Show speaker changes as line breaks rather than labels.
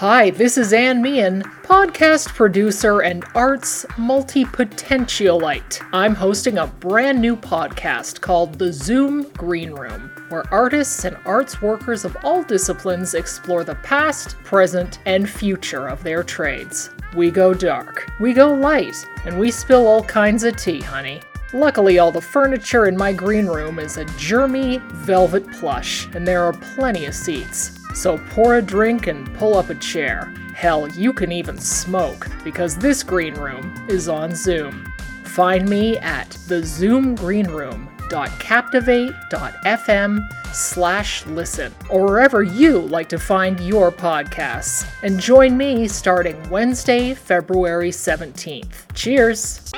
Hi, this is Anne Meighan, podcast producer and arts multi potentialite. I'm hosting a brand new podcast called The Zoom Green Room, where artists and arts workers of all disciplines explore the past, present, and future of their trades. We go dark, we go light, and we spill all kinds of tea, honey. Luckily, all the furniture in my green room is a germy velvet plush, and there are plenty of seats. So pour a drink and pull up a chair. Hell, you can even smoke, because this green room is on Zoom. Find me at thezoomgreenroom.captivate.fm slash listen, or wherever you like to find your podcasts. And join me starting Wednesday, February 17th. Cheers!